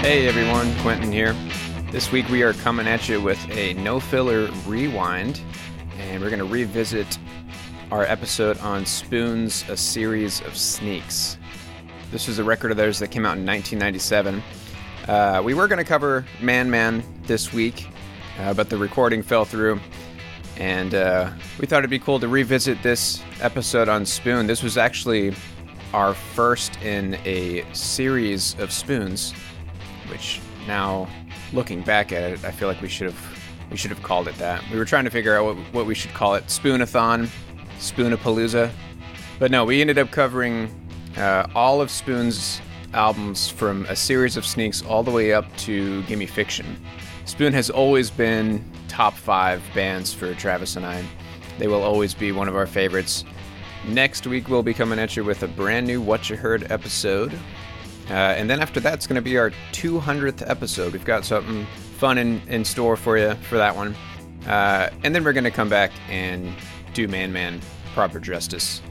Hey everyone, Quentin here. This week we are coming at you with a no filler rewind, and we're going to revisit our episode on Spoons, a series of sneaks. This was a record of theirs that came out in 1997. Uh, we were going to cover Man Man this week, uh, but the recording fell through, and uh, we thought it'd be cool to revisit this episode on Spoon. This was actually our first in a series of spoons which now looking back at it, I feel like we should have we should have called it that. We were trying to figure out what, what we should call it: Spoonathon, Spoonapalooza. But no, we ended up covering uh, all of Spoon's albums from a series of sneaks all the way up to Gimme Fiction. Spoon has always been top five bands for Travis and I. They will always be one of our favorites. Next week, we'll be coming at you with a brand new What You Heard episode uh, and then after that, it's going to be our 200th episode. We've got something fun in, in store for you for that one. Uh, and then we're going to come back and do Man Man proper justice.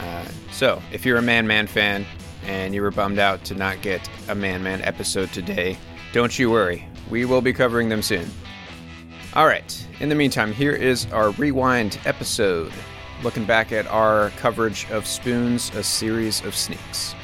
Uh, so, if you're a Man Man fan and you were bummed out to not get a Man Man episode today, don't you worry. We will be covering them soon. All right. In the meantime, here is our rewind episode, looking back at our coverage of Spoons, a series of sneaks.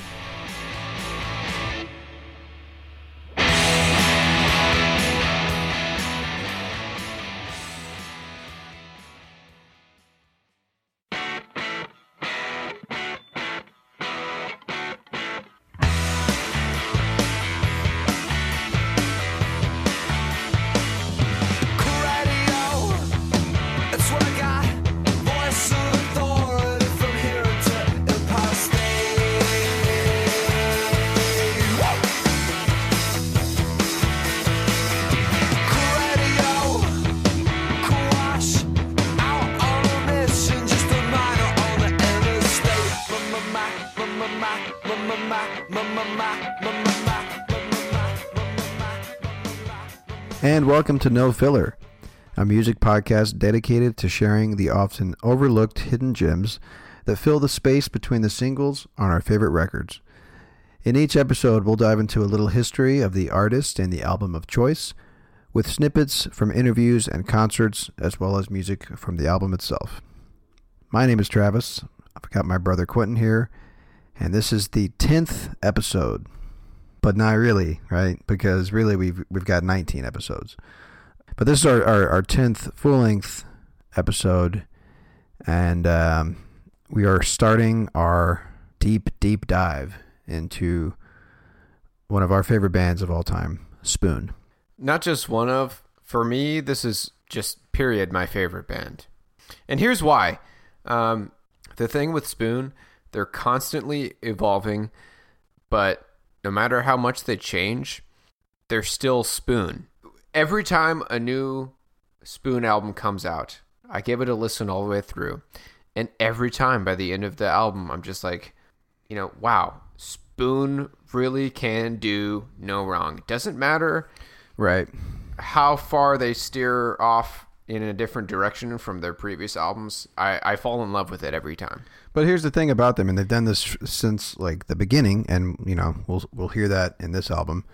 Welcome to No Filler, a music podcast dedicated to sharing the often overlooked hidden gems that fill the space between the singles on our favorite records. In each episode, we'll dive into a little history of the artist and the album of choice, with snippets from interviews and concerts, as well as music from the album itself. My name is Travis. I've got my brother Quentin here, and this is the 10th episode but not really, right? Because really, we've we've got 19 episodes. But this is our our, our 10th full length episode, and um, we are starting our deep deep dive into one of our favorite bands of all time, Spoon. Not just one of. For me, this is just period my favorite band, and here's why. Um, the thing with Spoon, they're constantly evolving, but no matter how much they change, they're still Spoon. Every time a new Spoon album comes out, I give it a listen all the way through. And every time by the end of the album, I'm just like, you know, wow, Spoon really can do no wrong. It doesn't matter right how far they steer off in a different direction from their previous albums. I, I fall in love with it every time. But here's the thing about them, and they've done this since like the beginning, and you know we'll we'll hear that in this album.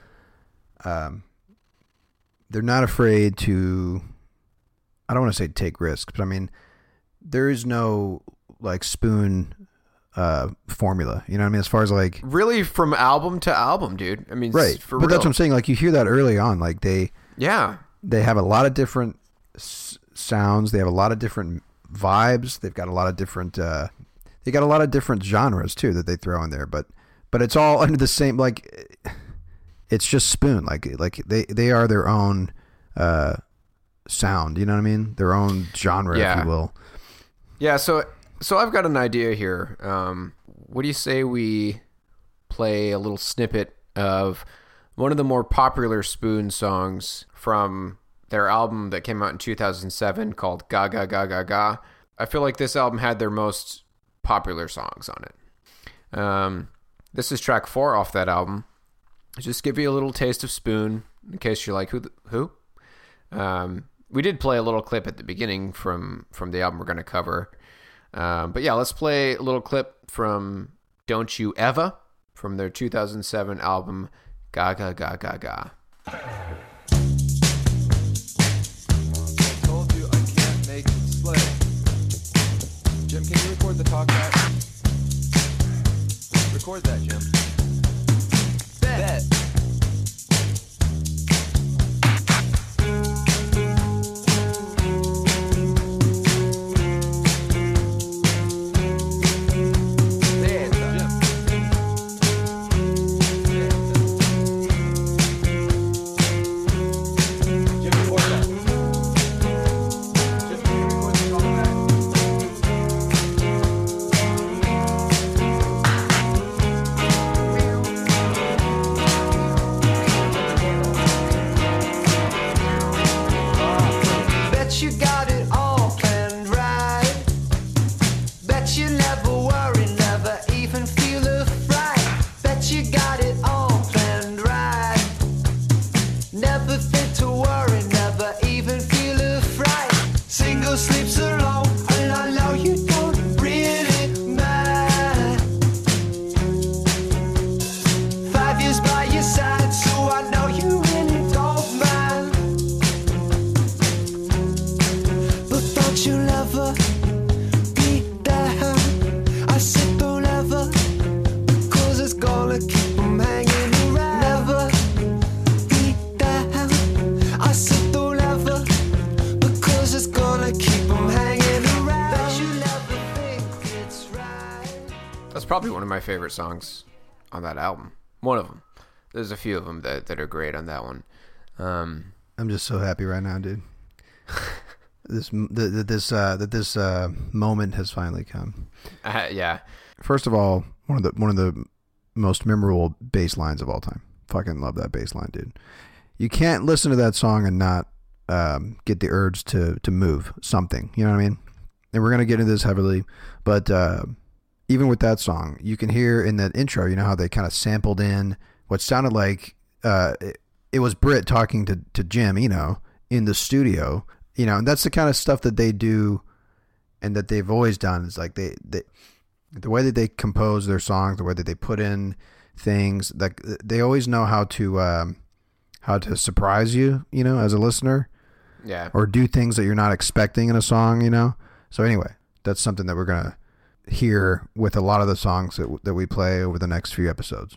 Um, they're not afraid to. I don't want to say take risks, but I mean, there is no like spoon uh, formula. You know what I mean? As far as like Really, from album to album, dude. I mean, right, but real. that's what I'm saying. Like you hear that early on, like they Yeah, they have a lot of different s- sounds. They have a lot of different vibes. They've got a lot of different. Uh, they got a lot of different genres too that they throw in there. But but it's all under the same like. It's just Spoon. Like like they they are their own uh, sound. You know what I mean? Their own genre, if you will. yeah. So, so I've got an idea here. Um, what do you say we play a little snippet of one of the more popular Spoon songs from their album that came out in 2007 called "Ga Ga Ga Ga Ga"? I feel like this album had their most popular songs on it. Um, this is track four off that album. Just give you a little taste of Spoon in case you're like, who? The, who? Um, we did play a little clip at the beginning from from the album we're going to cover. Um, but yeah, let's play a little clip from "Don't You Ever" from their 2007 album "Ga Ga Ga record the talk back? Record that, Jim. Bet. Jim. Favorite songs on that album. One of them. There's a few of them that, that are great on that one. Um, I'm just so happy right now, dude. this that this uh, that this uh, moment has finally come. uh, yeah, First of all, one of the one of the most memorable bass lines of all time. Fucking love that bass line, dude. You can't listen to that song and not um, get the urge to to move something. You know what I mean? And we're gonna get into this heavily, but uh, even with that song, you can hear in that intro. You know how they kind of sampled in what sounded like uh, it, it was Britt talking to to Jim you know, in the studio. You know, and that's the kind of stuff that they do, and that they've always done. Is like they they the way that they compose their songs, the way that they put in things, like they always know how to um, how to surprise you, you know, as a listener, yeah. or do things that you're not expecting in a song, you know. So anyway, that's something that we're gonna hear with a lot of the songs that that we play over the next few episodes.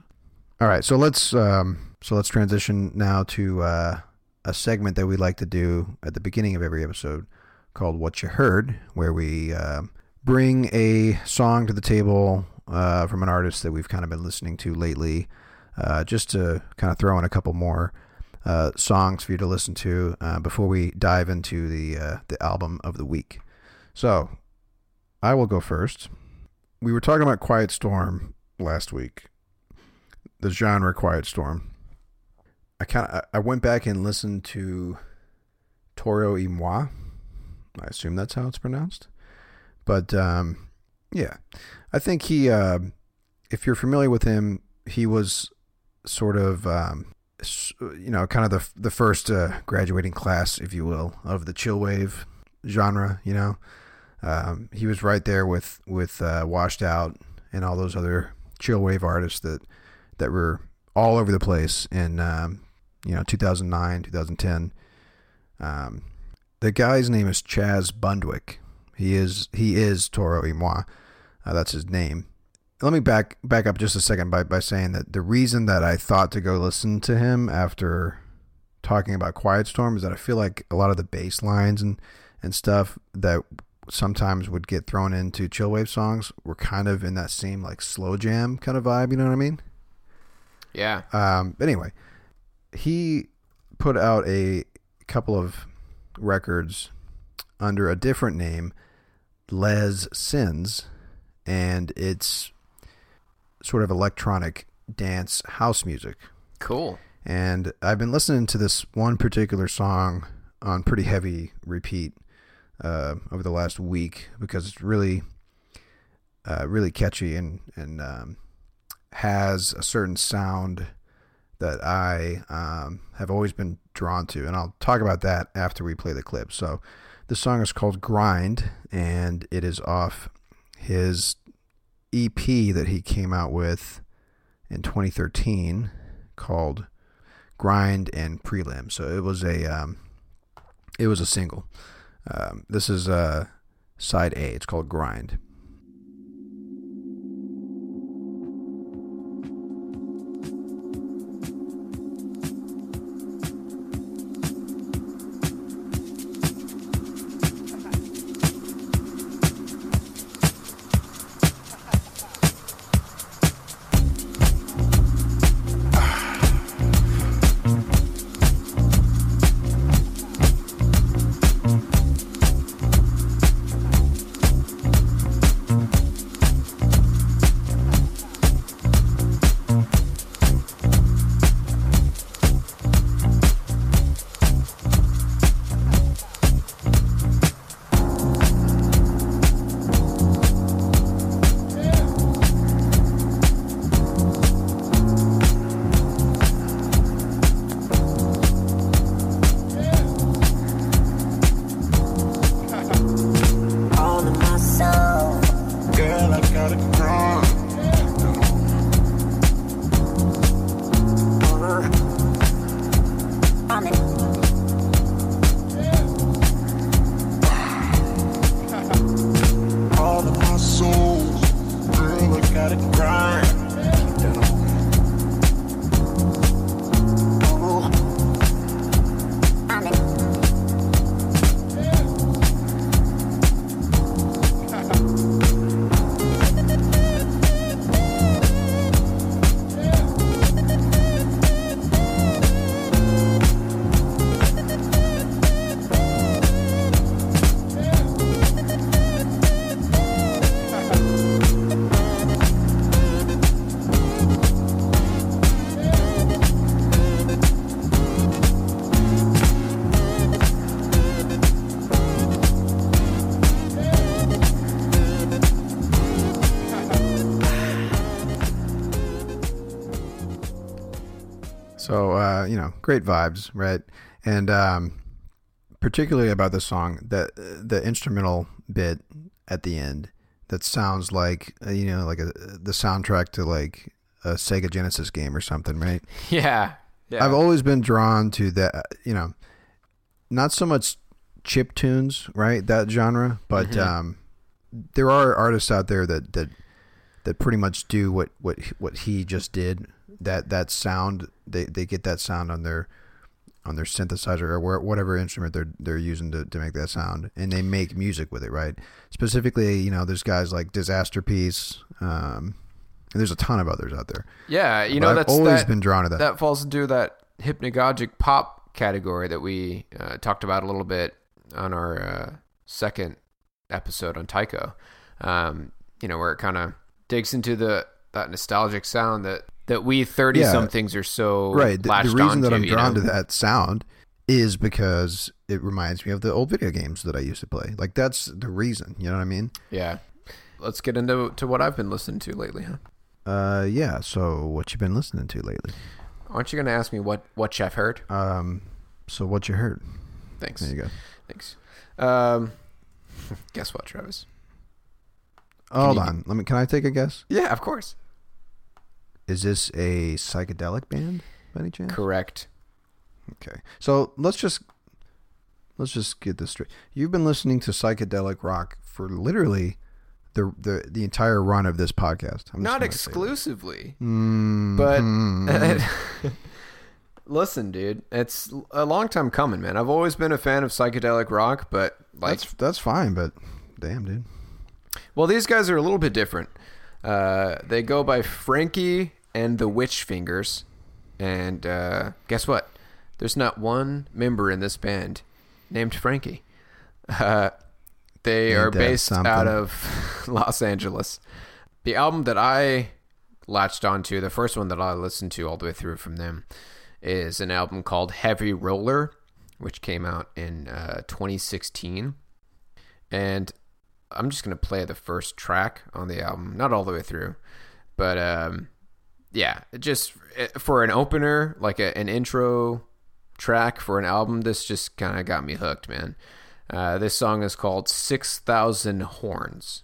All right, so let's um, so let's transition now to uh, a segment that we like to do at the beginning of every episode called "What You Heard," where we uh, bring a song to the table uh, from an artist that we've kind of been listening to lately, uh, just to kind of throw in a couple more uh, songs for you to listen to uh, before we dive into the uh, the album of the week. So, I will go first. We were talking about Quiet Storm last week, the genre Quiet Storm. I kind of I went back and listened to Toro y Moi. I assume that's how it's pronounced. But um, yeah, I think he. Uh, if you're familiar with him, he was sort of um, you know kind of the the first uh, graduating class, if you will, of the chill wave genre. You know, um, he was right there with with uh, Washed Out and all those other chill wave artists that that were all over the place in um, you know 2009, 2010. Um, the guy's name is Chaz Bundick. He is he is Toro y Moi. Uh, that's his name. let me back back up just a second by by saying that the reason that I thought to go listen to him after talking about Quiet Storm is that I feel like a lot of the bass lines and and stuff that sometimes would get thrown into chillwave songs were kind of in that same like slow jam kind of vibe. You know what I mean? Yeah. Um, but anyway, he put out a couple of records under a different name, Les Sins, and it's sort of electronic dance house music. Cool. And I've been listening to this one particular song on pretty heavy repeat uh, over the last week because it's really, uh, really catchy and and um, has a certain sound that I um, have always been drawn to, and I'll talk about that after we play the clip. So, the song is called "Grind," and it is off his EP that he came out with in 2013 called "Grind and Prelim." So it was a um, it was a single. Um, this is uh, side A. It's called "Grind." Great vibes, right? And um, particularly about this song, that the instrumental bit at the end that sounds like uh, you know, like a, the soundtrack to like a Sega Genesis game or something, right? Yeah. Yeah. I've always been drawn to that, you know, not so much chip tunes, right? That genre, but um, there are artists out there that that that pretty much do what what what he just did. That that sound, they they get that sound on their on their synthesizer or where, whatever instrument they're they're using to, to make that sound, and they make music with it, right? Specifically, you know, there's guys like Disasterpeace, um, and there's a ton of others out there. yeah. You But know, I've that's always that, been drawn to that. That falls into that hypnagogic pop category that we uh, talked about a little bit on our uh, second episode on Tycho. Um, you know, where it kind of digs into the that nostalgic sound that that we thirty Yeah. somethings are so right the, the reason that i'm you drawn know? to that sound is because it reminds me of the old video games that i used to play like that's the reason you know what i mean Yeah. Let's get into to what I've been listening to lately, huh? uh yeah so what you've been listening to lately Aren't you going to ask me what what chef heard? um so what you heard Thanks. there you go Thanks. Um, guess what, Travis? hold you- on let me can i take a guess Yeah, of course. Is this a psychedelic band by any chance Correct. okay so let's just let's just get this straight you've been listening to psychedelic rock for literally the the the entire run of this podcast. I'm Not exclusively, that. Mm, but listen, dude, it's a long time coming, man. I've always been a fan of psychedelic rock, but like, that's that's fine. But damn, dude. well, these guys are a little bit different. Uh, they go by Frankie and the Witch Fingers, and uh, guess what? There's not one member in this band named Frankie. Uh, they Ain't are based something? out of Los Angeles. The album that I latched onto, the first one that I listened to all the way through from them, is an album called Heavy Roller, which came out in uh, 2016. And I'm just going to play the first track on the album, not all the way through, but um, yeah, just eh, for an opener, like a, an intro track for an album, this just kind of got me hooked, man. Uh, this song is called 6,000 Horns.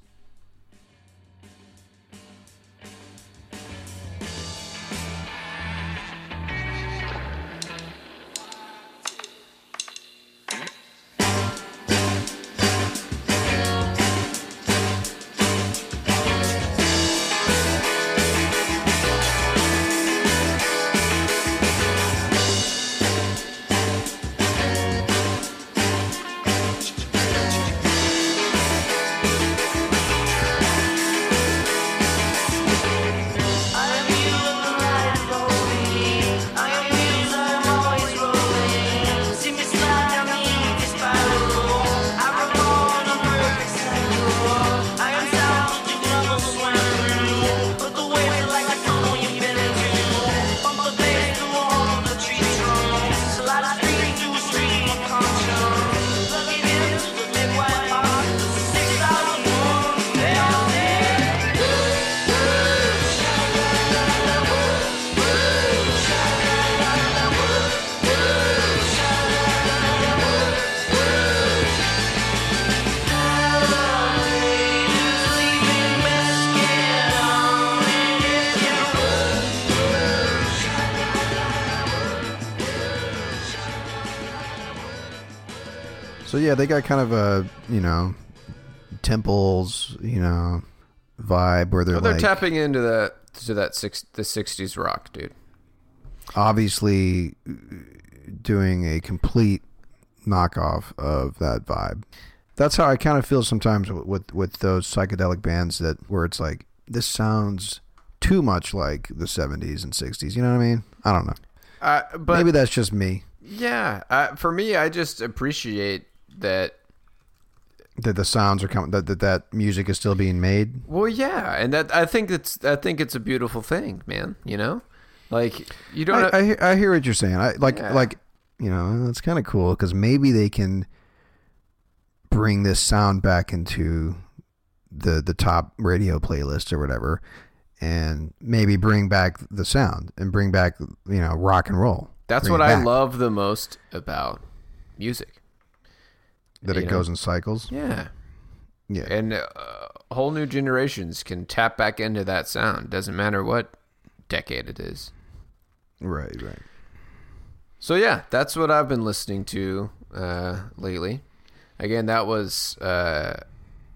Yeah, they got kind of a you know temples you know vibe where they're, Well, they're like tapping into that to that six the 60s rock, dude. obviously doing a complete knockoff of that vibe. That's how I kind of feel sometimes with, with with those psychedelic bands that where it's like this sounds too much like the 70s and 60s. You know what I mean? I don't know. Uh, but Maybe that's just me. yeah, uh, for me, I just appreciate that That the sounds are coming. That, that that music is still being made. Well, yeah, and that I think it's I think it's a beautiful thing, man. You know, like you don't. I, I, hear- I hear what you're saying. I like Yeah. like you know it's kind of cool because maybe they can bring this sound back into the the top radio playlist or whatever, and maybe bring back the sound and bring back you know rock and roll. that's Bring what I love the most about music. That you it know? goes in cycles. Yeah, Yeah, and uh, whole new generations can tap back into that sound. Doesn't matter what decade it is. right, right. So yeah, that's what I've been listening to uh, lately. Again, that was uh,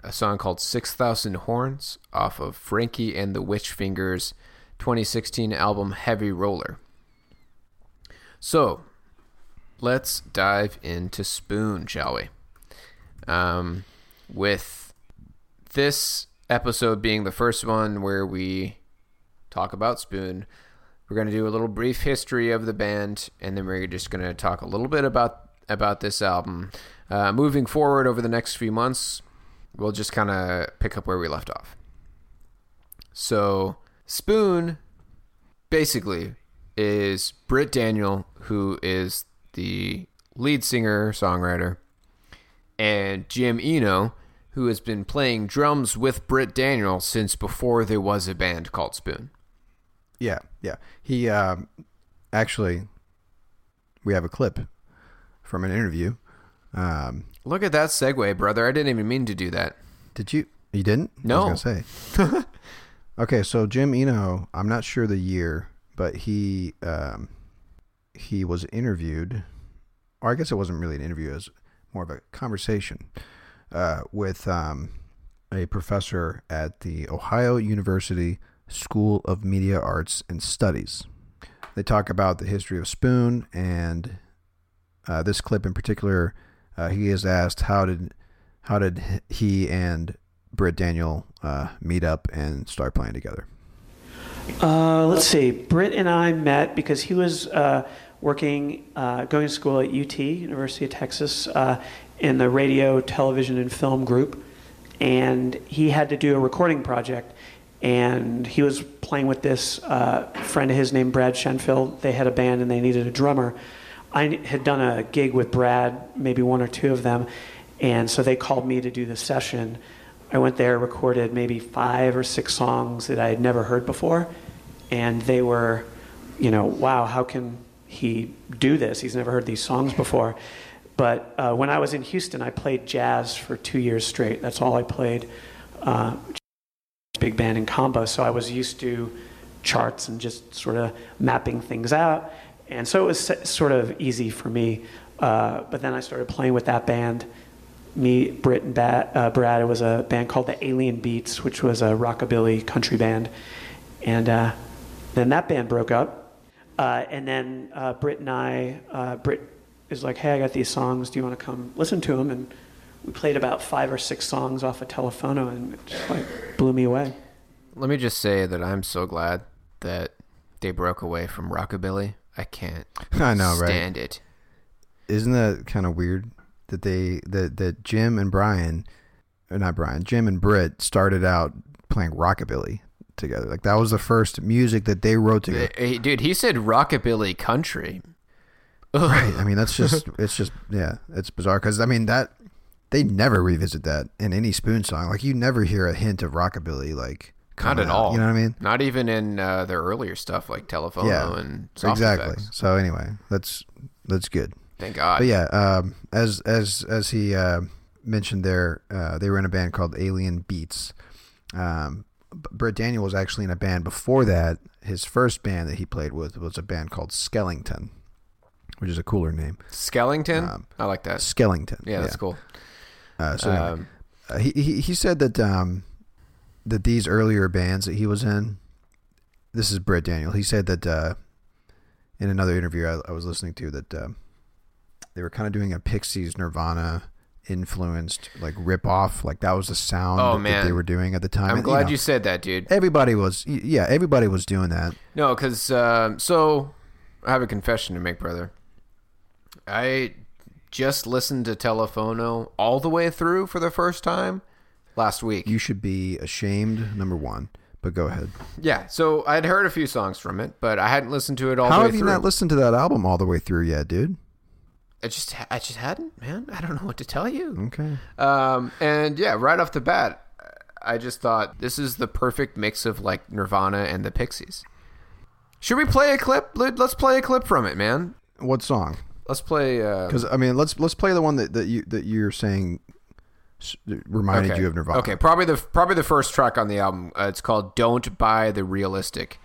a song called Six Thousand Horns off of Frankie and the Witch Fingers 2016 album Heavy Roller. So let's dive into Spoon, shall we? Um, with this episode being the first one where we talk about Spoon, we're going to do a little brief history of the band, and then we're just going to talk a little bit about about this album. Uh, moving forward over the next few months, we'll just kind of pick up where we left off. So, Spoon basically is Britt Daniel, who is the lead singer songwriter, and Jim Eno, who has been playing drums with Britt Daniel since before there was a band called Spoon. Yeah, yeah. He um, actually, we have a clip from an interview. Um, Look at that segue, brother. I didn't even mean to do that. Did you? You didn't? No. I was gonna say. okay, so Jim Eno, I'm not sure the year, but he um, he was interviewed, or I guess it wasn't really an interview; it was more of a conversation uh, with um, a professor at the Ohio University School of Media Arts and Studies. They talk about the history of Spoon, and uh, this clip in particular, uh, he is asked how did how did he and Britt Daniel uh, meet up and start playing together. Uh, let's see. Britt and I met because he was uh, working, uh, going to school at UT, University of Texas, uh, in the radio, television, and film group. And he had to do a recording project. And he was playing with this uh, friend of his named Brad Shenfield. They had a band and they needed a drummer. I had done a gig with Brad, maybe one or two of them. And so they called me to do the session. I went there, recorded maybe five or six songs that I had never heard before, and they were, you know, wow, how can he do this? He's never heard these songs before. But uh, when I was in Houston, I played jazz for two years straight. That's all I played. Uh, big band and combo, so I was used to charts and just sort of mapping things out. And so it was sort of easy for me. Uh, but then I started playing with that band me, Britt, and Bat, uh, Brad. It was a band called the Alien Beats, which was a rockabilly country band. And uh, then that band broke up. Uh, and then uh, Britt and I, uh, Britt is like, hey, I got these songs. Do you want to come listen to them? And we played about five or six songs off a Telephono, and it just like blew me away. Let me just say that I'm so glad that they broke away from rockabilly. I can't I know, right? stand it. Isn't that kind of weird that they that that Jim and Brian, or not Brian, Jim and Britt started out playing rockabilly together. Like that was the first music that they wrote together. Hey, dude, he said rockabilly country. Right. I mean, that's just it's just yeah, it's bizarre because I mean that they never revisit that in any Spoon song. Like you never hear a hint of rockabilly. Like Not at out, all. You know what I mean? Not even in uh, their earlier stuff like Telephono yeah. and soft exactly. effects. So anyway, that's that's good. Thank God. But yeah, um, as as as he uh, mentioned there, uh, they were in a band called Alien Beats. Um, B- Britt Daniel was actually in a band before that. His first band that he played with was a band called Skellington, which is a cooler name. Skellington. Um, I like that. Skellington. Yeah, that's cool. Uh, so anyway, Um, uh, he, he he said that um, that these earlier bands that he was in, this is Britt Daniel. He said that uh, in another interview I, I was listening to that uh, they were kind of doing a Pixies Nirvana influenced like rip off like that was the sound Oh, that, that they were doing at the time I'm And, glad know, you said that, dude. everybody was yeah everybody was doing that No, because um, so I have a confession to make, brother. I just listened to Telephono all the way through for the first time last week. you should be ashamed number one but go ahead yeah, so I'd heard a few songs from it, but I hadn't listened to it all how the way have you through. not listened to that album all the way through yet dude I just, I just hadn't, man. I don't know what to tell you. okay Um, and yeah, right off the bat, I just thought this is the perfect mix of like Nirvana and the Pixies. Should we play a clip? Let- Let's play a clip from it, man. what song Let's play. Uh, Because I mean, let's let's play the one that, that you that you're saying reminded okay. you of Nirvana. Okay, probably the probably the first track on the album. Uh, it's called "Don't Buy the Realistic."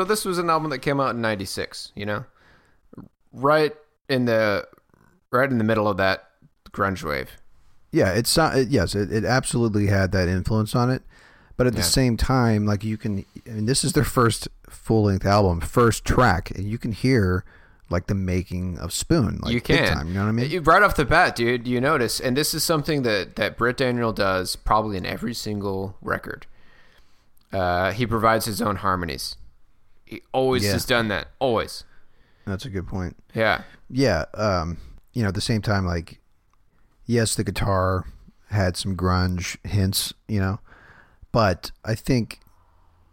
So this was an album that came out in '96. You know, right in the right in the middle of that grunge wave. Yeah, it's not. It, yes, it, it absolutely had that influence on it, but at Yeah. the same time, like you can. I mean, this is their first full length album, first track, and you can hear like the making of Spoon. Like, you can. time, you know what I mean? You- Right off the bat, dude, you notice, and this is something that that Britt Daniel does probably in every single record. Uh, he provides his own harmonies. He always Yeah. has done that. Always. That's a good point. Yeah. Yeah, um, you know, at the same time, like, yes, the guitar had some grunge hints, you know, but I think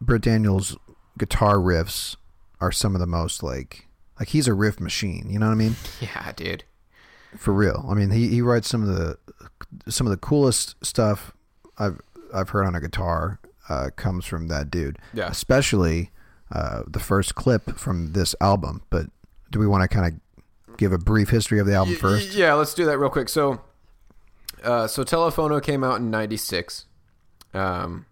Britt Daniels' guitar riffs are some of the most like, like he's a riff machine. You know what I mean? Yeah, dude. For real. I mean, he, he writes some of the some of the coolest stuff I've I've heard on a guitar uh, comes from that dude. Yeah. Especially uh, the first clip from this album. But do we want to kind of give a brief history of the album Y- first? Yeah, let's do that real quick. So, uh, so Telephono came out in '96, um,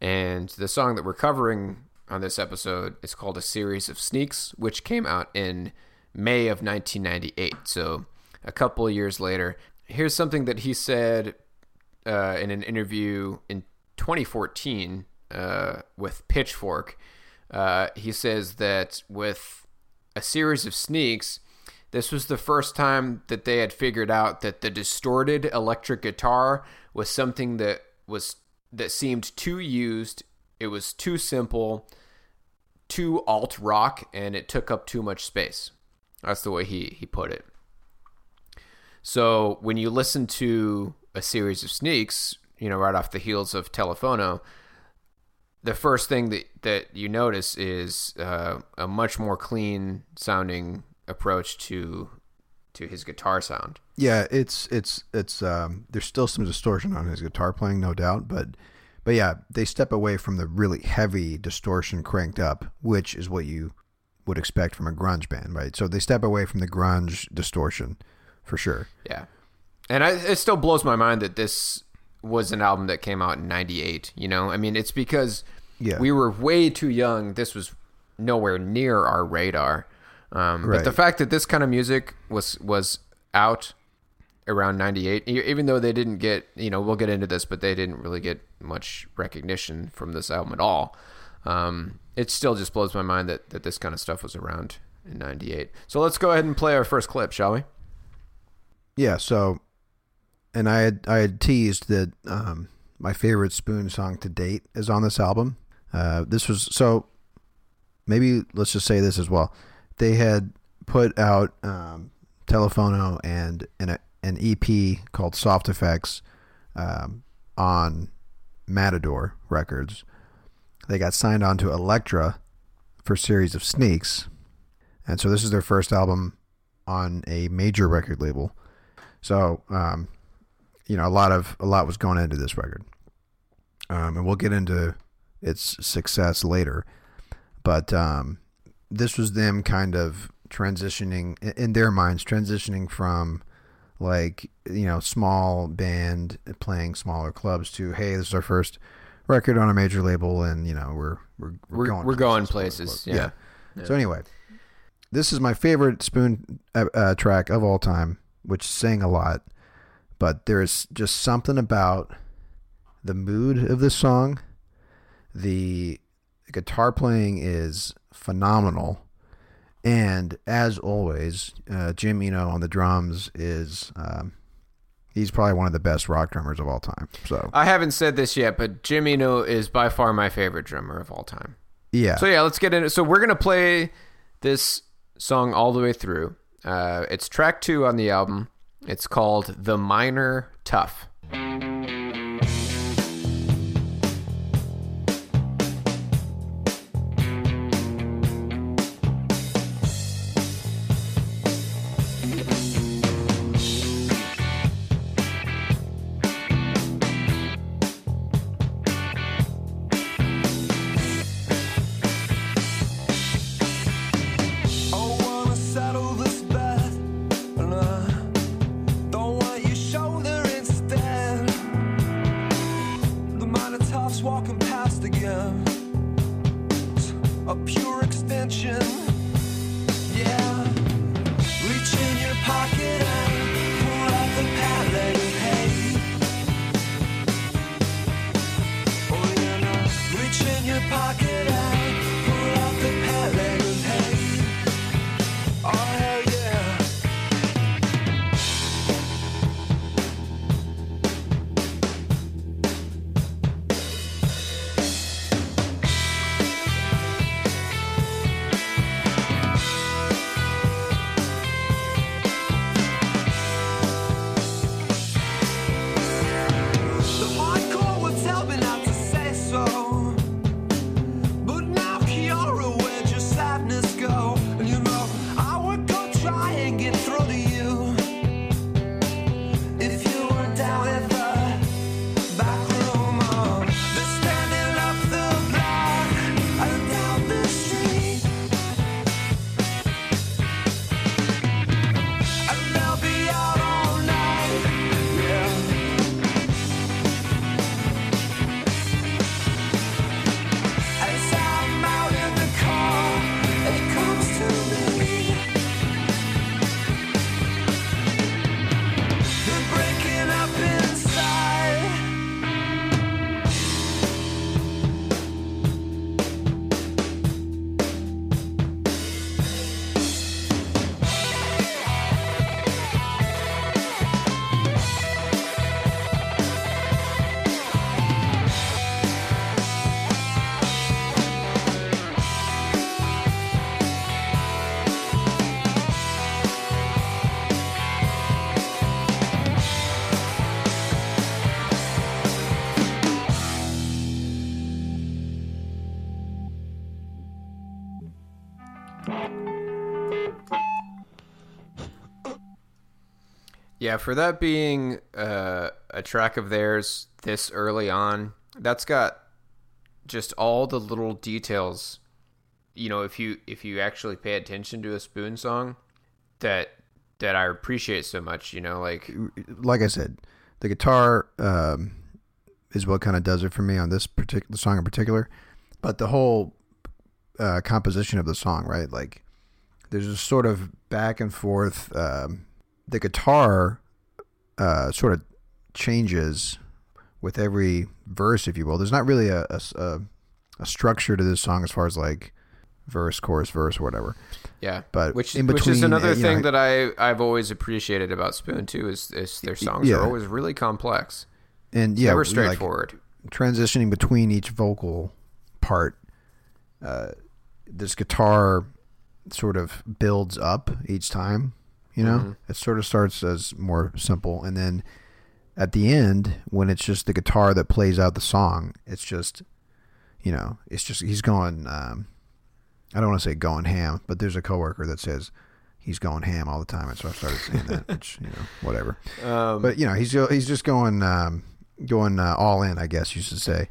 and the song that we're covering on this episode is called "A Series of Sneaks," which came out in May of 1998. So, a couple of years later. Here's something that he said uh, in an interview in 2014 uh, with Pitchfork. Uh, he says that with a series of sneaks, this was the first time that they had figured out that the distorted electric guitar was something that was that seemed too used. It was too simple, too alt rock, and it took up too much space. That's the way he he put it. So when you listen to a series of sneaks, you know, right off the heels of Telephono, the first thing that, that you notice is uh, a much more clean sounding approach to to his guitar sound. Yeah, it's it's it's um there's still some distortion on his guitar playing, no doubt, but but yeah, they step away from the really heavy distortion cranked up, which is what you would expect from a grunge band, right? So they step away from the grunge distortion for sure. Yeah, and I, it still blows my mind that this was an album that came out in '98. You know, I mean, it's because Yeah. we were way too young. This was nowhere near our radar. Um, But the fact that this kind of music was was out around 98 e- even though they didn't get you know we'll get into this but they didn't really get much recognition from this album at all um, it still just blows my mind that, that this kind of stuff was around in 98 so let's go ahead and play our first clip shall we Yeah, so and I had I had teased that um, my favorite Spoon song to date is on this album. Uh, this was so maybe let's just say this as well. They had put out um, Telephono and an, an EP called Soft Effects um, on Matador Records. They got signed on to Elektra for Series of Sneaks, and so this is their first album on a major record label. So, um, you know, a lot of a lot was going into this record, um, and we'll get into its success later. But um, this was them kind of transitioning in- in their minds, transitioning from like you know small band playing smaller clubs to hey, this is our first record on a major label, and you know we're we're We're- going we're going places, places, quote, unquote. yeah. So anyway, this is my favorite Spoon uh, uh, track of all time, which sang a lot, but there's just something about the mood of this song. The guitar playing is phenomenal, and as always, uh, Jim Eno on the drums is. Um, He's probably one of the best rock drummers of all time. So i haven't said this yet but jim eno is by far my favorite drummer of all time yeah, So yeah, let's get into. So we're gonna play this song all the way through. Uh, it's track two on the album. It's called "The Minor Tough." Yeah, for that being uh, a track of theirs this early on, that's got just all the little details. You know, if you if you actually pay attention to a Spoon song, that that I appreciate so much. You know, like like I said, the guitar um, is what kind of does it for me on this particular song in particular. But the whole uh, composition of the song, right? Like, there's a sort of back and forth. Um, the guitar uh, sort of changes with every verse, if you will. There's not really a, a, a, structure to this song as far as like verse, chorus, verse, or whatever. yeah, But which in which is another uh, thing know- that I I've always appreciated about Spoon too is is their songs yeah. are always really complex. And It's yeah, never like, straightforward. transitioning between each vocal part, uh, this guitar sort of builds up each time. You know, Mm-hmm. it sort of starts as more simple, and then at the end, when it's just the guitar that plays out the song, it's just, you know, it's just he's going. Um, I don't want to say going ham, but there's a coworker that says he's going ham all the time, and so I started saying that, which you know, whatever. Um, But you know, he's he's just going um, going uh, all in, I guess you should say. uh,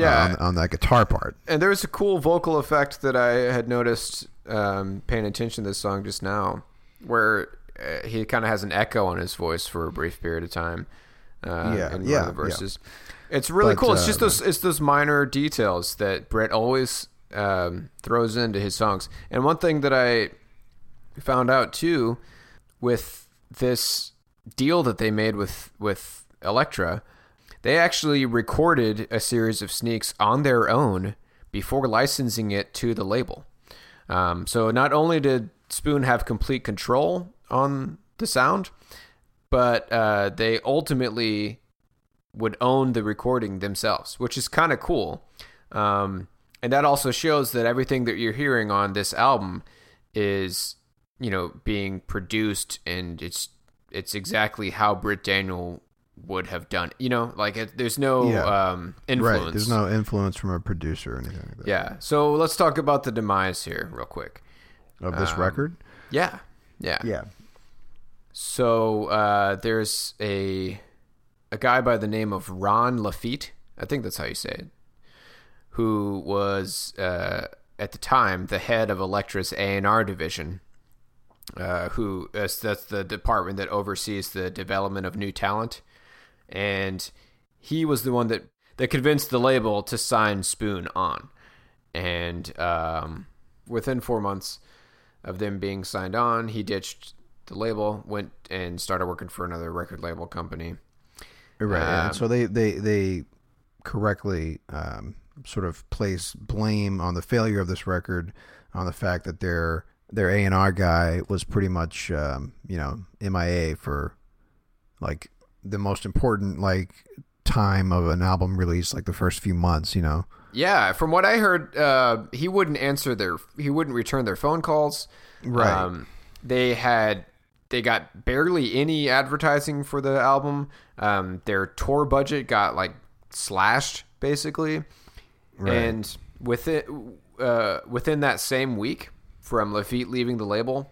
Yeah. on, on that guitar part. and there was a cool vocal effect that I had noticed um, paying attention to this song just now, where uh, he kind of has an echo on his voice for a brief period of time. Uh, Yeah, in yeah, one of the yeah. verses. It's really But, cool. It's uh, just those it's those minor details that Britt always um, throws into his songs. And one thing that I found out too with this deal that they made with with Elektra, they actually recorded a series of sneaks on their own before licensing it to the label. Um, so not only did Spoon have complete control on the sound, but uh, they ultimately would own the recording themselves, which is kind of cool. Um, and that also shows that everything that you're hearing on this album is, you know, being produced and it's it's exactly how Britt Daniel would have done. You know, like it, there's no Yeah. um, influence. Right. There's no influence from a producer or anything like that. Yeah. So let's talk about the demise here, real quick. Of this Um, record. Yeah. Yeah. Yeah. So uh, there's a a guy by the name of Ron Laffitte, I think that's how you say it, who was uh, at the time the head of Elektra's A and R division. Uh, who that's, that's the department that oversees the development of new talent, and he was the one that that convinced the label to sign Spoon on, and um, within four months of them being signed on, he ditched the label, went and started working for another record label company. Right. Um, so they they they correctly um, sort of place blame on the failure of this record on the fact that their their A and R guy was pretty much um, you know MIA for like the most important like time of an album release, like the first few months. You know. Yeah, from what I heard, uh, he wouldn't answer their, he wouldn't return their phone calls. Right. Um, they had, they got barely any advertising for the album. Um, their tour budget got like slashed basically, Right. and within uh, within that same week from Laffitte leaving the label,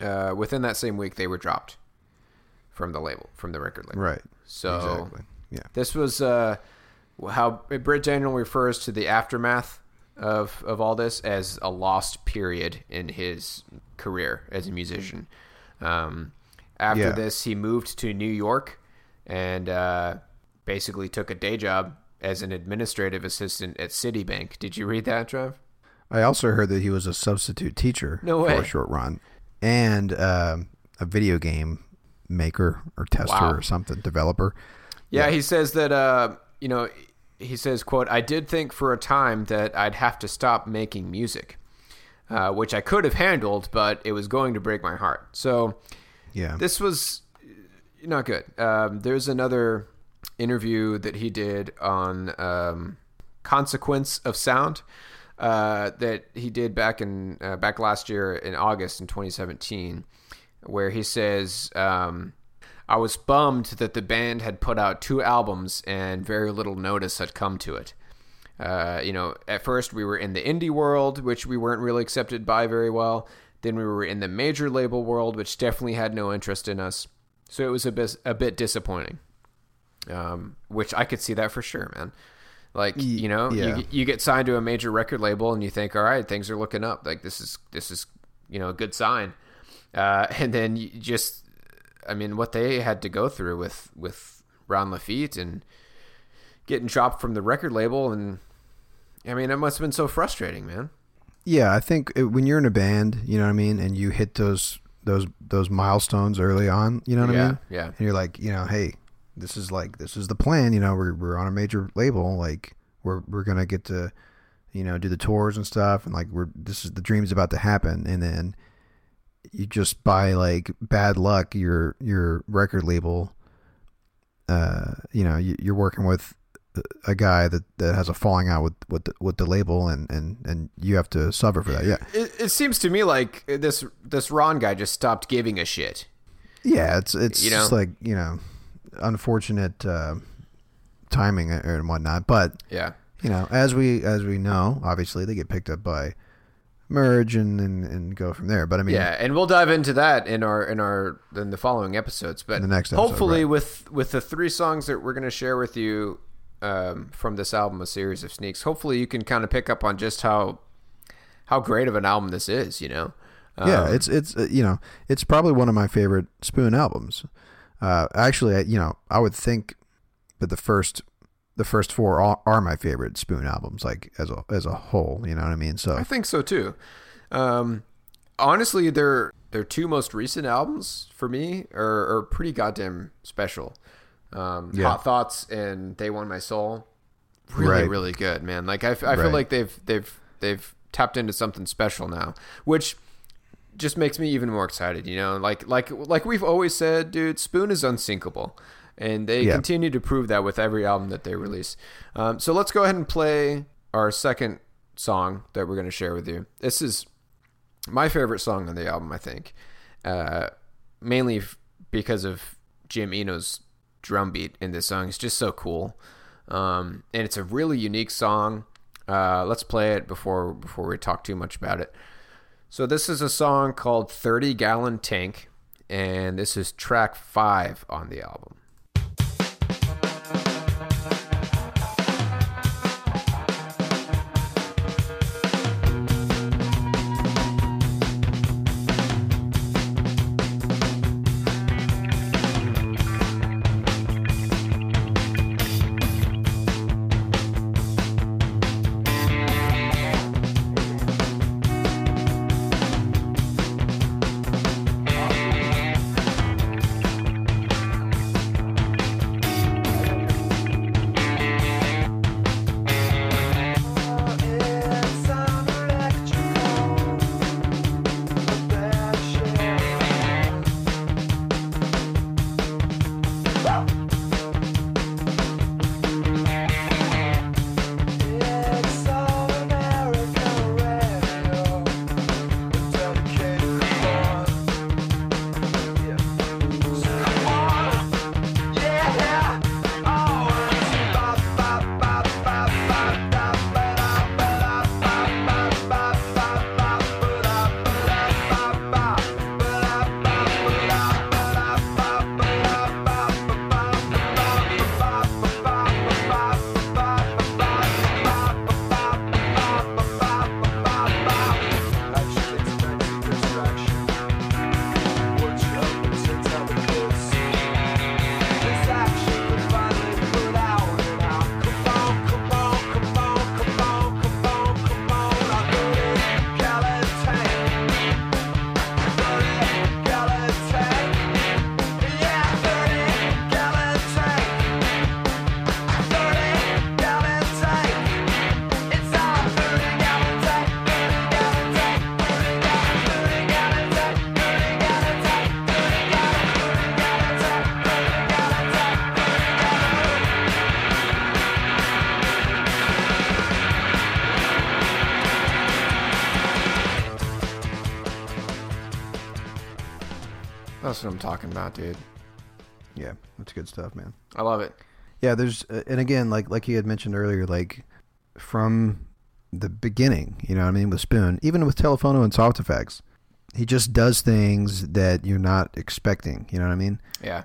uh, within that same week they were dropped from the label, from the record label. Right. So Exactly. Yeah. this was uh, how Britt Daniel refers to the aftermath of of all this as a lost period in his career as a musician. Um, after Yeah. this, he moved to New York and uh, basically took a day job as an administrative assistant at Citibank. Did you read that, Trev? I also heard that he was a substitute teacher No for a short run, and um, a video game maker or tester Wow. or something, developer. Yeah, he says that uh, you know, he says, "quote I did think for a time that I'd have to stop making music, uh, which I could have handled, but it was going to break my heart." So Yeah. this was not good. Um, there's another interview that he did on um, consequence of sound uh, that he did back in uh, back last year in August in 2017, where he says, um, "I was bummed that the band had put out two albums and very little notice had come to it." Uh, you know, at first we were in the indie world, which we weren't really accepted by very well. Then we were in the major label world, which definitely had no interest in us. So it was a bit a bit disappointing. Um, which I could see that for sure, man. Like you know, yeah. you you get signed to a major record label and you think, all right, things are looking up. Like this is this is you know a good sign. Uh, and then you just, I mean, what they had to go through with with Ron Laffitte and getting dropped from the record label, and I mean, it must have been so frustrating, man. Yeah, I think it, when you're in a band, you know what I mean, and you hit those those those milestones early on, you know what Yeah, I mean? yeah. And you're like, you know, hey, this is like this is the plan. You know, we're we're on a major label, like we're we're gonna get to, you know, do the tours and stuff, and like we're this is the dream's about to happen, and then you just by like bad luck, your your record label, uh, you know, you, you're working with a guy that, that has a falling out with with the, with the label, and, and and you have to suffer for that. Yeah, It, it seems to me like this this Ron guy just stopped giving a shit. yeah. It's it's You know? just like you know, unfortunate uh, timing and whatnot. But Yeah. you know, as we as we know, obviously they get picked up by merge and and, and go from there. But I mean, Yeah, and we'll dive into that in our in our in the following episodes. But the next episode, hopefully, right. with with the three songs that we're going to share with you um, from this album, a series of sneaks. Hopefully, you can kind of pick up on just how how great of an album this is. You know, yeah, Um, it's it's uh, you know, it's probably one of my favorite Spoon albums. Uh, actually, I, you know, I would think that the first the first four are, are my favorite Spoon albums, like as a as a whole. You know what I mean? So I think so too. Um, honestly, their their two most recent albums for me are, are pretty goddamn special. Um, Yeah. Hot Thoughts and They Want My Soul, really Right. really good, man. Like I, f- I feel Right. like they've they've they've tapped into something special now, which just makes me even more excited. You know, like like like we've always said, dude, Spoon is unsinkable. And they Yeah. continue to prove that with every album that they release. Um, so let's go ahead and play our second song that we're going to share with you. This is my favorite song on the album, I think, uh, mainly f- because of Jim Eno's drum beat in this song. It's just so cool, um, and it's a really unique song. Uh, let's play it before before we talk too much about it. So this is a song called "30 Gallon Tank," and this is track five on the album. That's what I'm talking about, dude. yeah, that's good stuff, man. I love it. Yeah, there's uh, and again, like like you had mentioned earlier, like from the beginning, you know what I mean, with Spoon, even with Telephono and Soft Effects, he just does things that you're not expecting. You know what I mean? Yeah.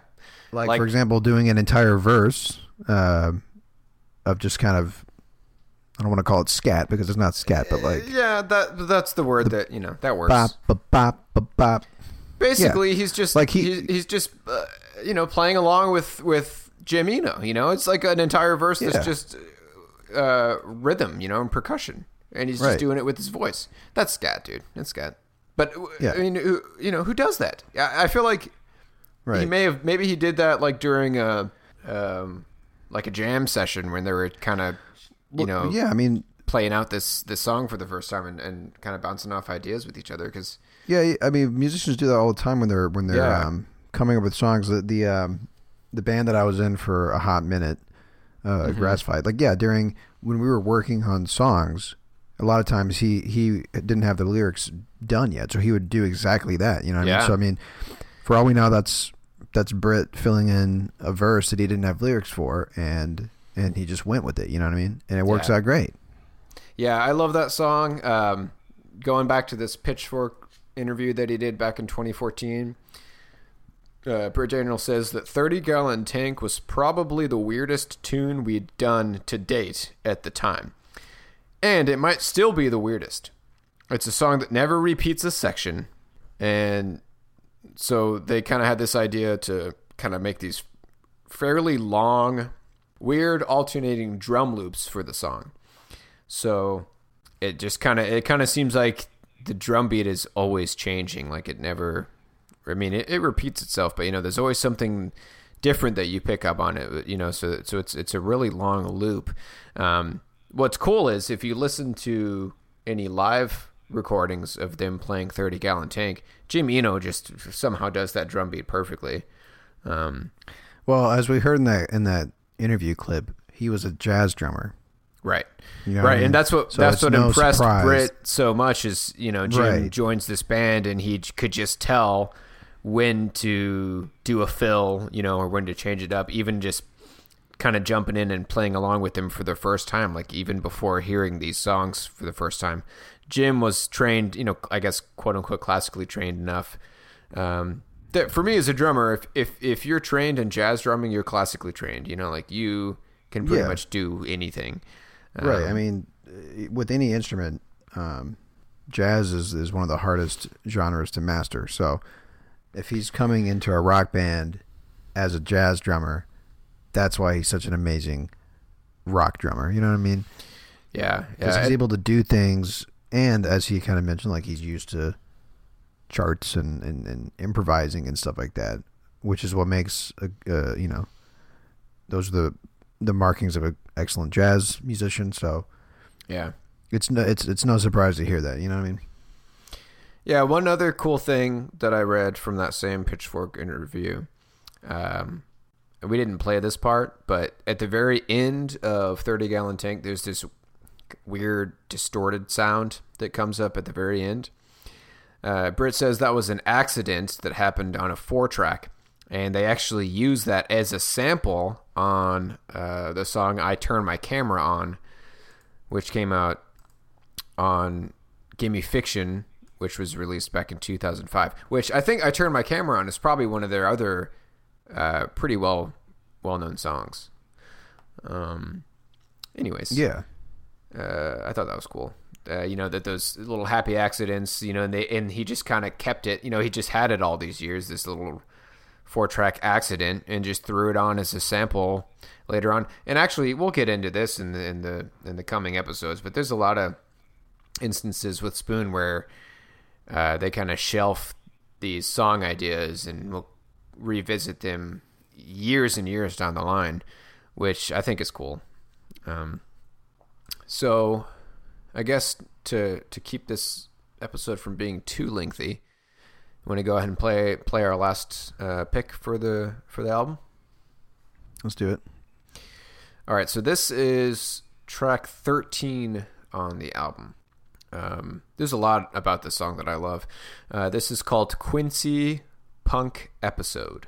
Like, Like- for example, doing an entire verse uh, of just kind of I don't want to call it scat because it's not scat, but like yeah, that that's the word that you know that works. bop bop bop bop bop. Basically, he's just Like he- he, he's just uh, you know playing along with with Jim Eno. You know, it's like an entire verse Yeah. that's just uh, rhythm, you know, and percussion, and he's Right. just doing it with his voice. That's scat, dude. That's scat. But Yeah. I mean, who, you know, who does that? I, I feel like Right. he may have maybe he did that like during a um, like a jam session when they were kind of you know yeah, I mean, playing out this this song for the first time and, and kind of bouncing off ideas with each other because Yeah, I mean, musicians do that all the time when they're when they're Yeah. um, coming up with songs. The the, um, the band that I was in for a hot minute, uh, Mm-hmm. Grass Fight, like yeah, during when we were working on songs, a lot of times he he didn't have the lyrics done yet, so he would do exactly that. You know what I Yeah. mean? So I mean, for all we know, that's that's Britt filling in a verse that he didn't have lyrics for, and and he just went with it. You know what I mean? And it works Yeah. out great. Yeah, I love that song. Um, going back to this Pitchfork interview that he did back in 2014, uh, Britt Daniel says that 30 Gallon Tank was probably the weirdest tune we'd done to date at the time. And it might still be the weirdest. It's a song that never repeats a section. And so they kind of had this idea to kind of make these fairly long, weird alternating drum loops for the song. So it just kind of it kind of seems like the drum beat is always changing. Like it never. I mean, it, it repeats itself, but you know, there's always something different that you pick up on it. You know, so so it's it's a really long loop. Um, what's cool is if you listen to any live recordings of them playing 30 gallon tank, Jim Eno just somehow does that drum beat perfectly. Um, Well, as we heard in that in that interview clip, he was a jazz drummer. Right. You know what I right. mean? And that's what So that's what no impressed surprise. Britt so much is, you know, Jim Right. joins this band and he could just tell when to do a fill, you know, or when to change it up, even just kind of jumping in and playing along with him for the first time, like even before hearing these songs for the first time. Jim was trained, you know, I guess quote unquote classically trained enough. Um, that for me as a drummer, if, if if you're trained in jazz drumming, you're classically trained. You know, like you can pretty Yeah. much do anything. Right. I Um, mean, uh, with any instrument, um, jazz is, is one of the hardest genres to master. So if he's coming into a rock band as a jazz drummer, that's why he's such an amazing rock drummer. You know what I mean? Yeah, Because yeah. he's able to do things, and as he kind of mentioned, like he's used to charts and, and, and improvising and stuff like that, which is what makes a, uh, you know those are the the markings of an excellent jazz musician. So yeah. it's no it's it's no surprise to hear that. You know what I mean? Yeah, one other cool thing that I read from that same Pitchfork interview, um, we didn't play this part, but at the very end of 30 Gallon Tank, there's this weird distorted sound that comes up at the very end. Uh, Britt says that was an accident that happened on a four track, and they actually used that as a sample on uh, the song I Turn My Camera On, which came out on Gimme Fiction, which was released back in 2005. Which I think I Turned My Camera On is probably one of their other uh, pretty well well known songs. Um, anyways, Yeah. uh, I thought that was cool. Uh, you know that those little happy accidents, you know, and they and he just kind of kept it. You know, he just had it all these years. This little four track accident, and just threw it on as a sample later on. And actually, we'll get into this in the in the in the coming episodes. But there's a lot of instances with Spoon where uh, they kind of shelf these song ideas and we'll revisit them years and years down the line, which I think is cool. Um, so, I guess to to keep this episode from being too lengthy, want to go ahead and play play our last uh, pick for the for the album. Let's do it. All right, so this is track 13 on the album. Um, there's a lot about this song that I love. Uh, this is called Quincy Punk Episode.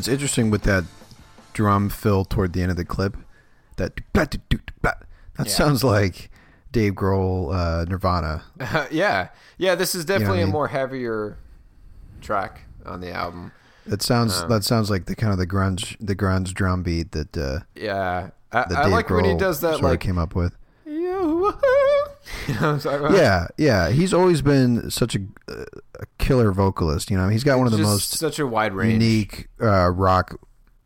It's interesting with that drum fill toward the end of the clip. That that Yeah. sounds like Dave Grohl, uh, Nirvana. yeah, yeah. This is definitely I mean? a more heavier track on the album. That sounds Um, that sounds like the kind of the grunge the grunge drum beat that uh, Yeah, I, that I like when he does that like came up with. you know what I'm about? Yeah, yeah. He's always been such a, a killer vocalist. You know, he's got one of the most such a wide range. unique uh, rock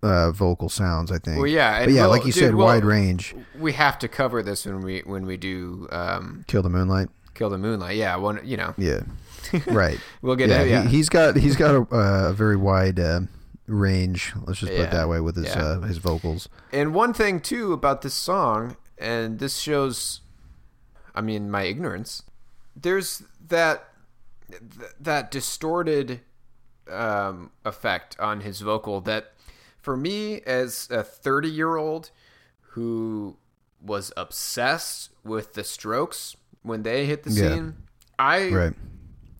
uh, vocal sounds. I think. Well, yeah, but yeah, we'll- like you dude, said, we'll- wide range. We have to cover this when we when we do um, Kill the Moonlight. Kill the Moonlight. Yeah, one you know. Yeah, right. We'll get yeah, it. Yeah, He, he's got he's got a, uh, a very wide uh, range. Let's just put Yeah, it that way with his uh, his vocals. And one thing too about this song, and this shows, I mean, my ignorance. There's that th- that distorted um, effect on his vocal that, for me, as a 30 year old who was obsessed with the Strokes when they hit the Yeah. scene, I Right.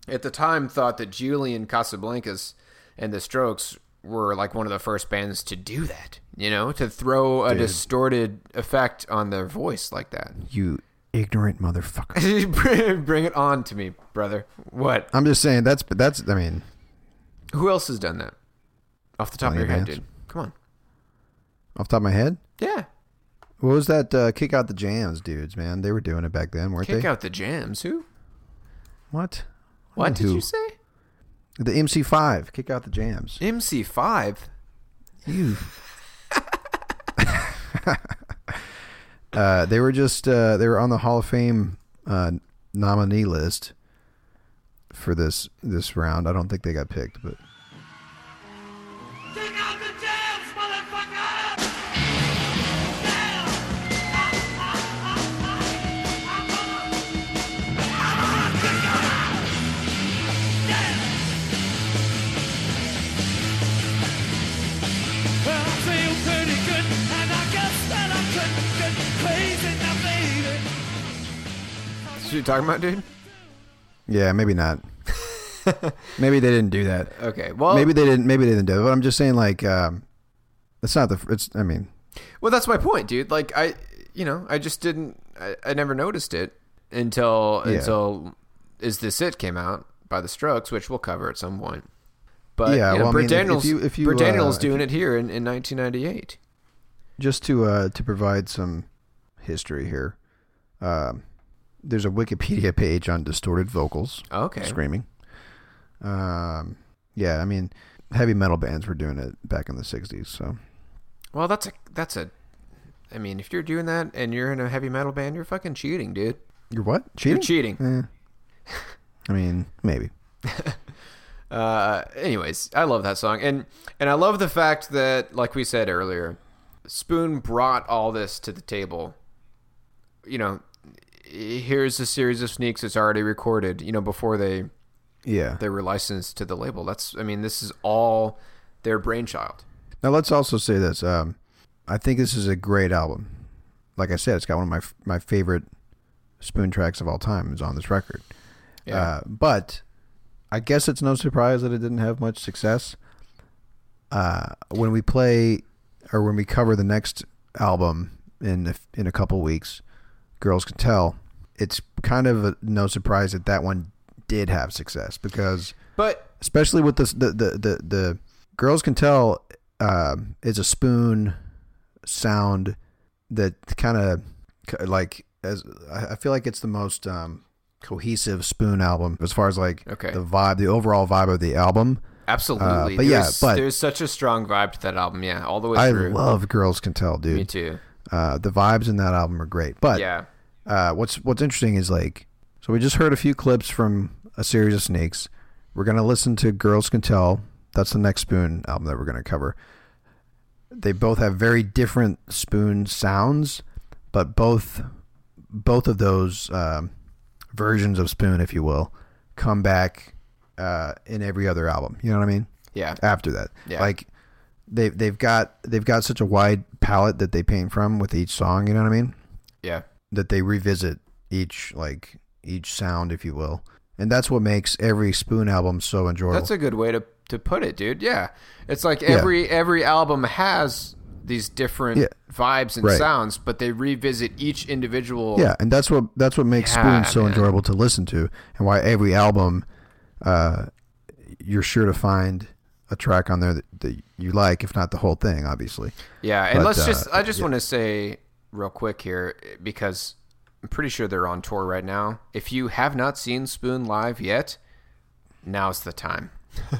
at the time thought that Julian Casablancas and the Strokes were like one of the first bands to do that, you know, to throw a distorted effect on their voice like that. You ignorant motherfucker. Bring it on to me, brother. What? I'm just saying that's that's. I mean, Who else has done that? Off the top of your head, dude. Come on. off the top of my head, Yeah. what was that? Uh, Kick out the jams, dudes. Man, they were doing it back then, weren't Kick they? Kick out the jams. Who? What? What did Who? you say? The MC5. Kick out the jams. MC5. You. uh, they were just uh, they were on the Hall of Fame uh, nominee list for this this round. I don't think they got picked, but talking about, dude? yeah, maybe not. maybe they didn't do that. Okay. Well, maybe they didn't. Maybe they didn't do it. But I'm just saying, like, um, it's not the. It's. I mean, Well, that's my point, dude. Like I, you know, I just didn't. I, I never noticed it until Yeah. until "Is This It" came out by the Strokes, which we'll cover at some point. But Yeah, you know, well, I mean, if- if you- if you, uh, Daniels doing it here in, in 1998. just to uh, to provide some history here, um, there's a Wikipedia page on distorted vocals. Okay. screaming. Um, yeah, I mean, heavy metal bands were doing it back in the '60s. So Well, that's a that's a. I mean, if you're doing that and you're in a heavy metal band, you're fucking cheating, dude. you're what cheating? You're cheating. Eh. I mean, maybe. Uh, anyways, I love that song, and and I love the fact that, like we said earlier, Spoon brought all this to the table. You know, here's a series of sneaks that's already recorded. You know, before they Yeah. they were licensed to the label. That's, I mean, this is all their brainchild. Now let's also say this. Um, I think this is a great album. Like I said, it's got one of my my favorite spoon tracks of all time. Is on this record. Yeah. Uh, but I guess it's no surprise that it didn't have much success. Uh, when we play or when we cover the next album in a, in a couple weeks, girls can tell. It's kind of a, no surprise that that one did have success because But especially with this the the the, the girls can tell um, is a spoon sound that kind of like as I I feel like it's the most um, cohesive spoon album as far as like Okay. the vibe the overall vibe of the album. absolutely, Uh, but yeah, there's, but- there's such a strong vibe to that album. Yeah, all the way I through. love girls can tell, dude. Me too. Uh, the vibes in that album are great, but Yeah. uh, what's what's interesting is like so we just heard a few clips from a series of sneaks. We're gonna listen to Girls Can Tell. That's the next Spoon album that we're gonna cover. They both have very different Spoon sounds, but both both of those um, versions of Spoon, if you will, come back uh, in every other album. You know what I mean? Yeah. After that, Yeah. like they they've got they've got such a wide palette that they paint from with each song. You know what I mean? Yeah. that they revisit each like each sound if you will and that's what makes every spoon album so enjoyable That's a good way to to put it, dude. Yeah, it's like every every album has these different Yeah. vibes and Right. sounds, but they revisit each individual. Yeah, and that's what that's what makes Yeah, Spoon so man. enjoyable to listen to, and why every album, uh, you're sure to find a track on there that, that you like, if not the whole thing, obviously. Yeah, and But, let's uh, just I just yeah. want to say real quick here because I'm pretty sure they're on tour right now. If you have not seen Spoon live yet, now's the time.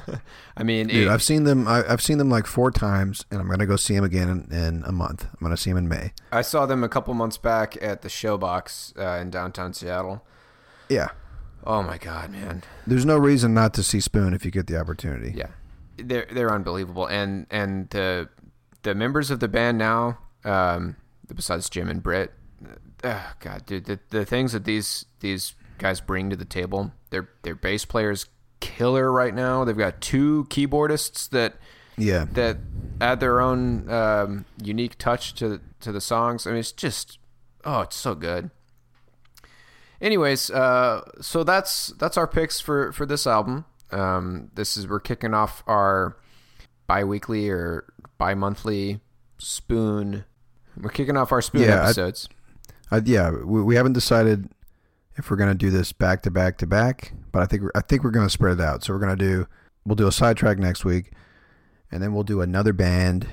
I mean, Dude, it- I've seen them. I, I've seen them like four times, and I'm gonna go see them again in, in a month. I'm gonna see them in May. I saw them a couple months back at the Showbox uh, in downtown Seattle. Yeah, Oh my god, man. there's no reason not to see Spoon if you get the opportunity. Yeah, they're they're unbelievable, and and the the members of the band now, um, besides Jim and Britt, uh, God, dude, the, the things that these these guys bring to the table, their their bass players killer right now. They've got two keyboardists that yeah. that add their own um, unique touch to to the songs. I mean, it's just oh, it's so good. Anyways, uh, so that's that's our picks for for this album. Um, this is we're kicking off our bi-weekly or bi-monthly spoon. We're kicking off our spoon Yeah, episodes. I, yeah, we, we haven't decided if we're gonna do this back to back to back, but I think we're, I think we're gonna spread it out. So we're gonna do we'll do a sidetrack next week, and then we'll do another band,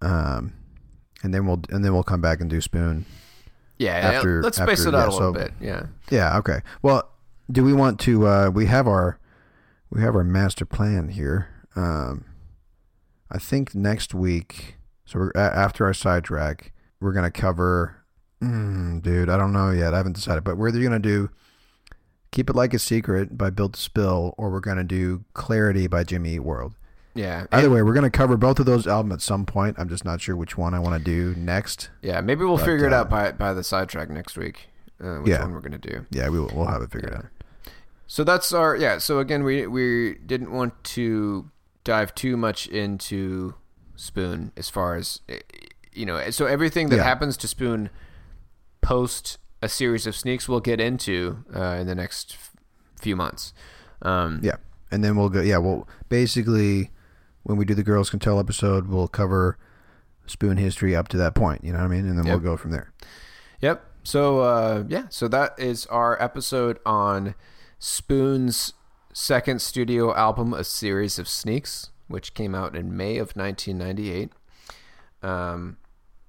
um, and then we'll and then we'll come back and do Spoon. yeah, after- let's space after- it out yeah, a little so- bit. Yeah. Yeah. Okay. Well, do we want to? Uh, we have our we have our master plan here. Um, I think next week. So we're, after our sidetrack, we're gonna cover. Mm, dude, I don't know yet. I haven't decided, but we're either gonna do "Keep It Like a Secret" by Built to Spill, or we're gonna do "Clarity" by Jimmy Eat World. Yeah. Either way, we're gonna cover both of those albums at some point. I'm just not sure which one I want to do next. Yeah, maybe we'll But, figure it uh, out by by the sidetrack next week. Uh, which Yeah. one we're gonna do? Yeah, we will, we'll have it figured Yeah. out. So that's our yeah. So again, we we didn't want to dive too much into Spoon as far as eh, you know. So everything that Yeah. happens to Spoon post a series of sneaks, we'll get into uh, in the next f- few months. Um, Yeah, and then we'll go. Yeah, well, basically, when we do the girls can tell episode, we'll cover spoon history up to that point. You know what I mean? And then Yep. we'll go from there. Yep. So uh, yeah, so that is our episode on Spoon's second studio album, A Series of Sneaks, which came out in May of 1998. Um,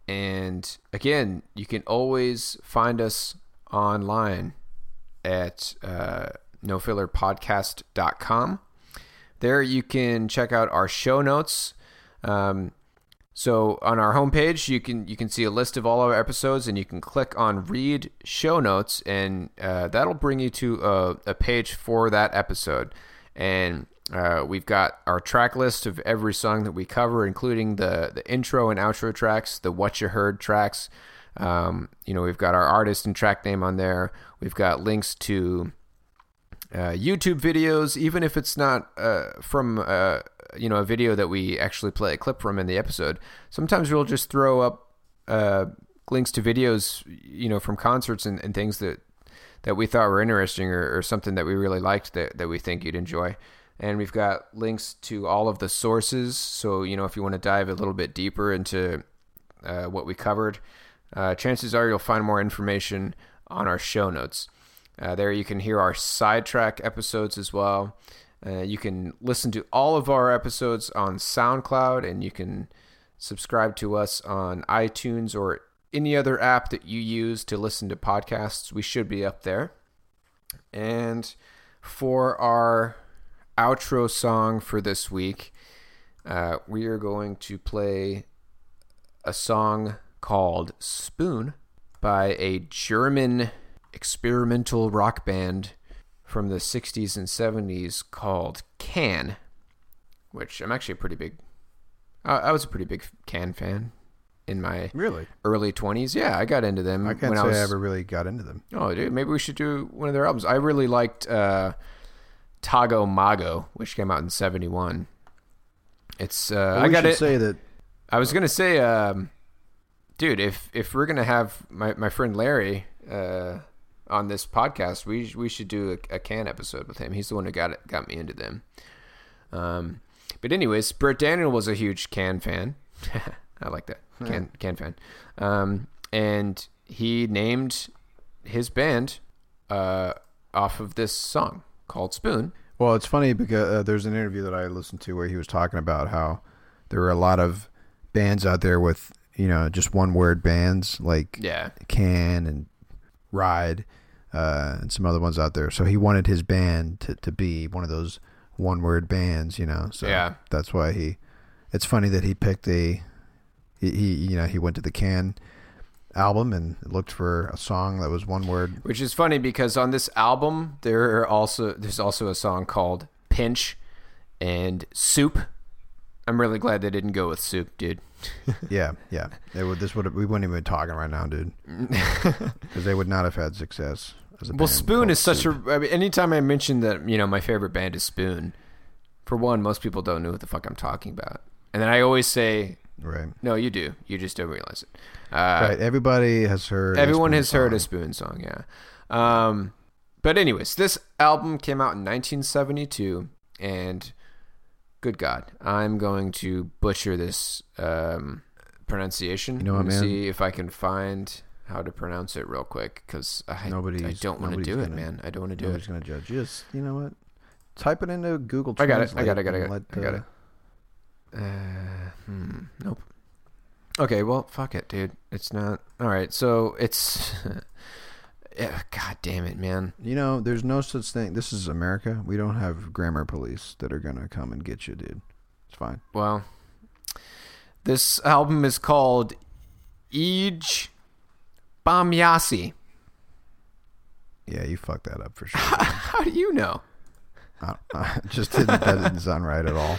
and again, you can always find us online at uh, nofillerpodcast.com. There you can check out our show notes. Um, so on our homepage, you can you can see a list of all our episodes, and you can click on read show notes, and uh, that'll bring you to a, a page for that episode. And uh, we've got our track list of every song that we cover, including the the intro and outro tracks, the what you heard tracks. Um, you know, we've got our artist and track name on there. We've got links to uh, YouTube videos, even if it's not uh, from uh, you know a video that we actually play a clip from in the episode. Sometimes we'll just throw up uh, links to videos, you know, from concerts and, and things that that we thought were interesting or, or something that we really liked that, that we think you'd enjoy. And we've got links to all of the sources. So, you know, if you want to dive a little bit deeper into uh, what we covered, uh, chances are you'll find more information on our show notes. Uh, there you can hear our sidetrack episodes as well. Uh, you can listen to all of our episodes on SoundCloud, and you can subscribe to us on iTunes or any other app that you use to listen to podcasts. We should be up there. And for our outro song for this week, uh, we are going to play a song called Spoon by a German experimental rock band from the 60s and 70s called Can, which I'm actually a pretty big. I I was a pretty big Can fan in my Really? early 20s. Yeah, I got into them I can't when say I was. I ever really got into them. Oh, dude, maybe we should do one of their albums. I really liked uh, Tago Mago, which came out in '71. It's uh, Well, I got to say that. I was gonna say, um, dude, if if we're gonna have my, my friend Larry uh, on this podcast, we we should do a, a can episode with him. He's the one who got it, got me into them. Um, but anyways, Britt Daniel was a huge Can fan. I like that Can Can fan, um, and he named his band uh, off of this song called Spoon. Well, it's funny because uh, there's an interview that I listened to where he was talking about how there were a lot of bands out there with you know just one word bands like Yeah, Can and Ride uh, and some other ones out there. So he wanted his band to, to be one of those one word bands, you know. So Yeah. that's why he. It's funny that he picked a. He, he you know he went to the Can album and looked for a song that was one word. which is funny because on this album there are also there's also a song called Pinch and Soup. I'm really glad they didn't go with Soup, dude. Yeah, yeah. Would, this would we wouldn't even be talking right now, dude, because they would not have had success. As a Well, band Spoon called is such Soup. a. I mean, anytime I mention that, you know, my favorite band is Spoon, for one, most people don't know what the fuck I'm talking about. And then I always say, right. no, you do. You just don't realize it. Uh, right. Everybody has heard. Everyone has heard a. Spoon song, yeah. Um, but anyways, this album came out in 1972, and good God, I'm going to butcher this um, pronunciation. You know what, man? See if I can find how to pronounce it real quick, because I, I don't want to do it, gonna- man. I don't want to do Nobody's it. Nobody's gonna judge. Just you know what? Type it into Google. Translate. I got it. I Translate got it. I got it. and I got it. Uh, hmm, nope. Okay, well, fuck it, dude. It's not. All right, so it's. God damn it, man. You know, there's no such thing. This is America. We don't have grammar police that are gonna come and get you, dude. It's fine. Well, this album is called Ej Bamyasi. Yeah, you fucked that up for sure. How do you know? I, I just didn't. That didn't sound right at all.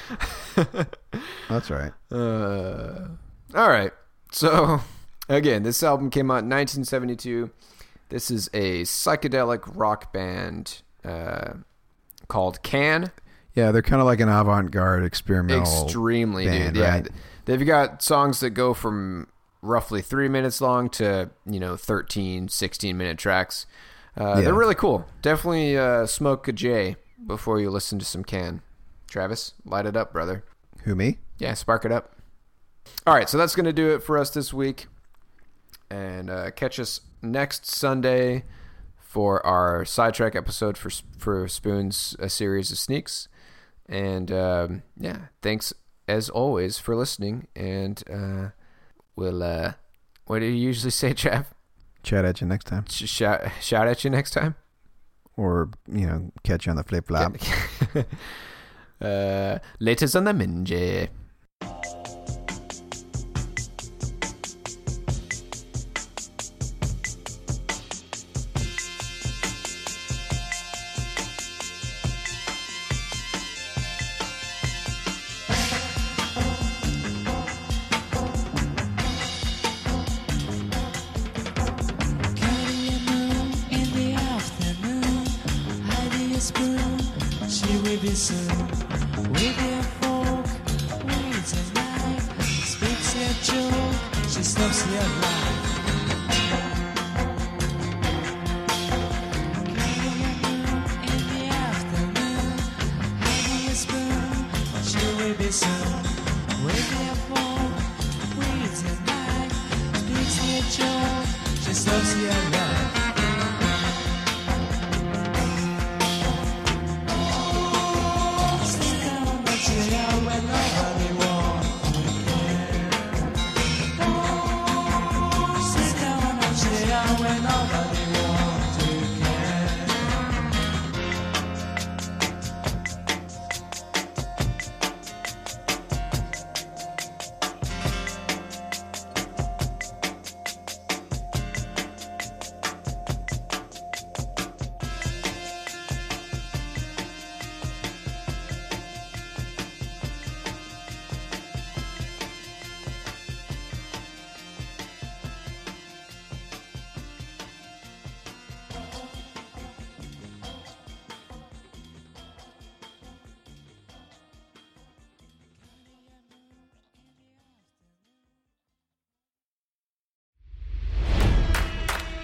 That's right. Uh, all right. So, again, this album came out in 1972. This is a psychedelic rock band uh, called Can. Yeah, they're kind of like an avant-garde experimental. Extremely, band, dude. Yeah, right? they've got songs that go from roughly three minutes long to you know 13, 16 minute tracks. Uh, Yeah. They're really cool. Definitely uh, smoke a J before you listen to some Can. Travis, light it up, brother. Who me? Yeah, spark it up. All right, so that's going to do it for us this week. And uh, catch us next Sunday for our sidetrack episode for for Spoon's a series of sneaks. And um, yeah, thanks as always for listening. And uh, we'll, uh, what do you usually say, Trav? Chat at you next time, Sh- shout, shout at you next time? or you know, catch you on the flip flop. uh, latest on the minje.